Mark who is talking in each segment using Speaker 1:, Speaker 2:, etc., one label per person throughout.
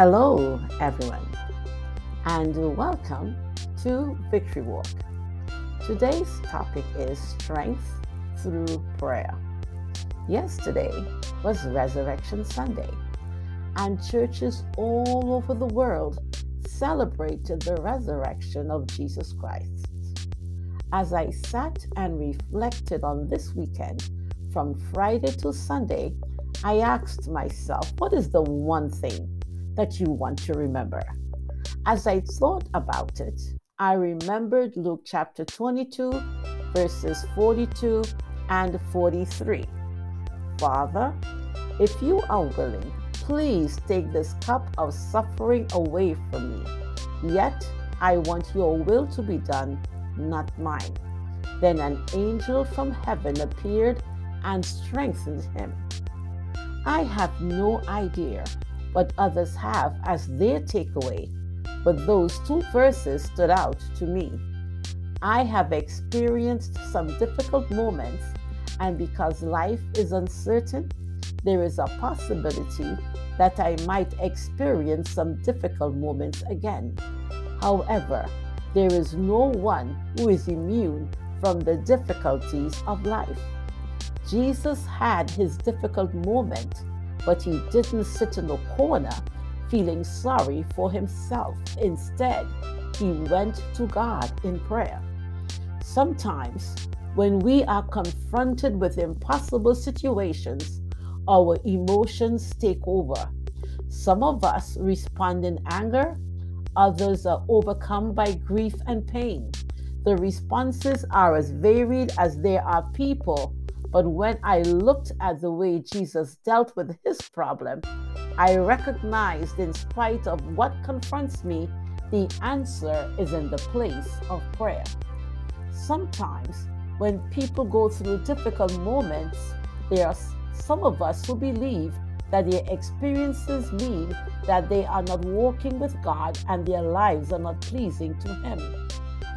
Speaker 1: Hello, everyone, and welcome to Victory Walk. Today's topic is strength through prayer. Yesterday was Resurrection Sunday, and churches all over the world celebrated the resurrection of Jesus Christ. As I sat and reflected on this weekend, from Friday to Sunday, I asked myself, what is the one thing that you want to remember? As I thought about it, I remembered Luke chapter 22, verses 42 and 43. Father, if you are willing, please take this cup of suffering away from me. Yet I want your will to be done, not mine. Then an angel from heaven appeared and strengthened him. I have no idea what others have as their takeaway, but those two verses stood out to me. I have experienced some difficult moments, and because life is uncertain, there is a possibility that I might experience some difficult moments again. However, there is no one who is immune from the difficulties of life. Jesus had his difficult moment, but he didn't sit in the corner feeling sorry for himself. Instead, he went to God in prayer. Sometimes, when we are confronted with impossible situations, our emotions take over. Some of us respond in anger, others are overcome by grief and pain. The responses are as varied as there are people but when I looked at the way Jesus dealt with his problem, I recognized, in spite of what confronts me, the answer is in the place of prayer. Sometimes, when people go through difficult moments, there are some of us who believe that their experiences mean that they are not walking with God and their lives are not pleasing to Him.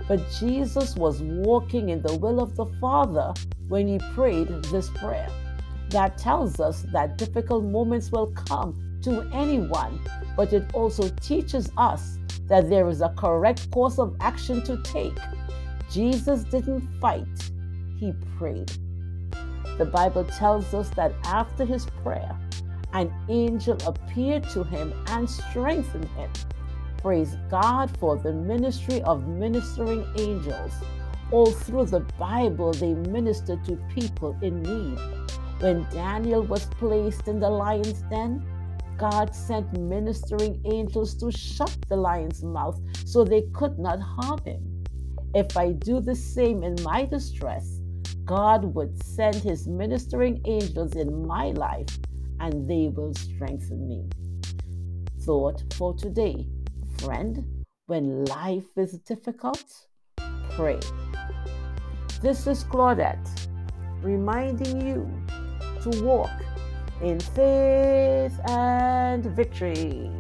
Speaker 1: But Jesus was walking in the will of the Father when he prayed this prayer. That tells us that difficult moments will come to anyone, but it also teaches us that there is a correct course of action to take. Jesus didn't fight, he prayed. The Bible tells us that after his prayer, an angel appeared to him and strengthened him. Praise God for the ministry of ministering angels. All through the Bible, they ministered to people in need. When Daniel was placed in the lion's den, God sent ministering angels to shut the lion's mouth so they could not harm him. If I do the same in my distress, God would send his ministering angels in my life and they will strengthen me. Thought for today friend, when life is difficult, pray. This is Claudette reminding you to walk in faith and victory.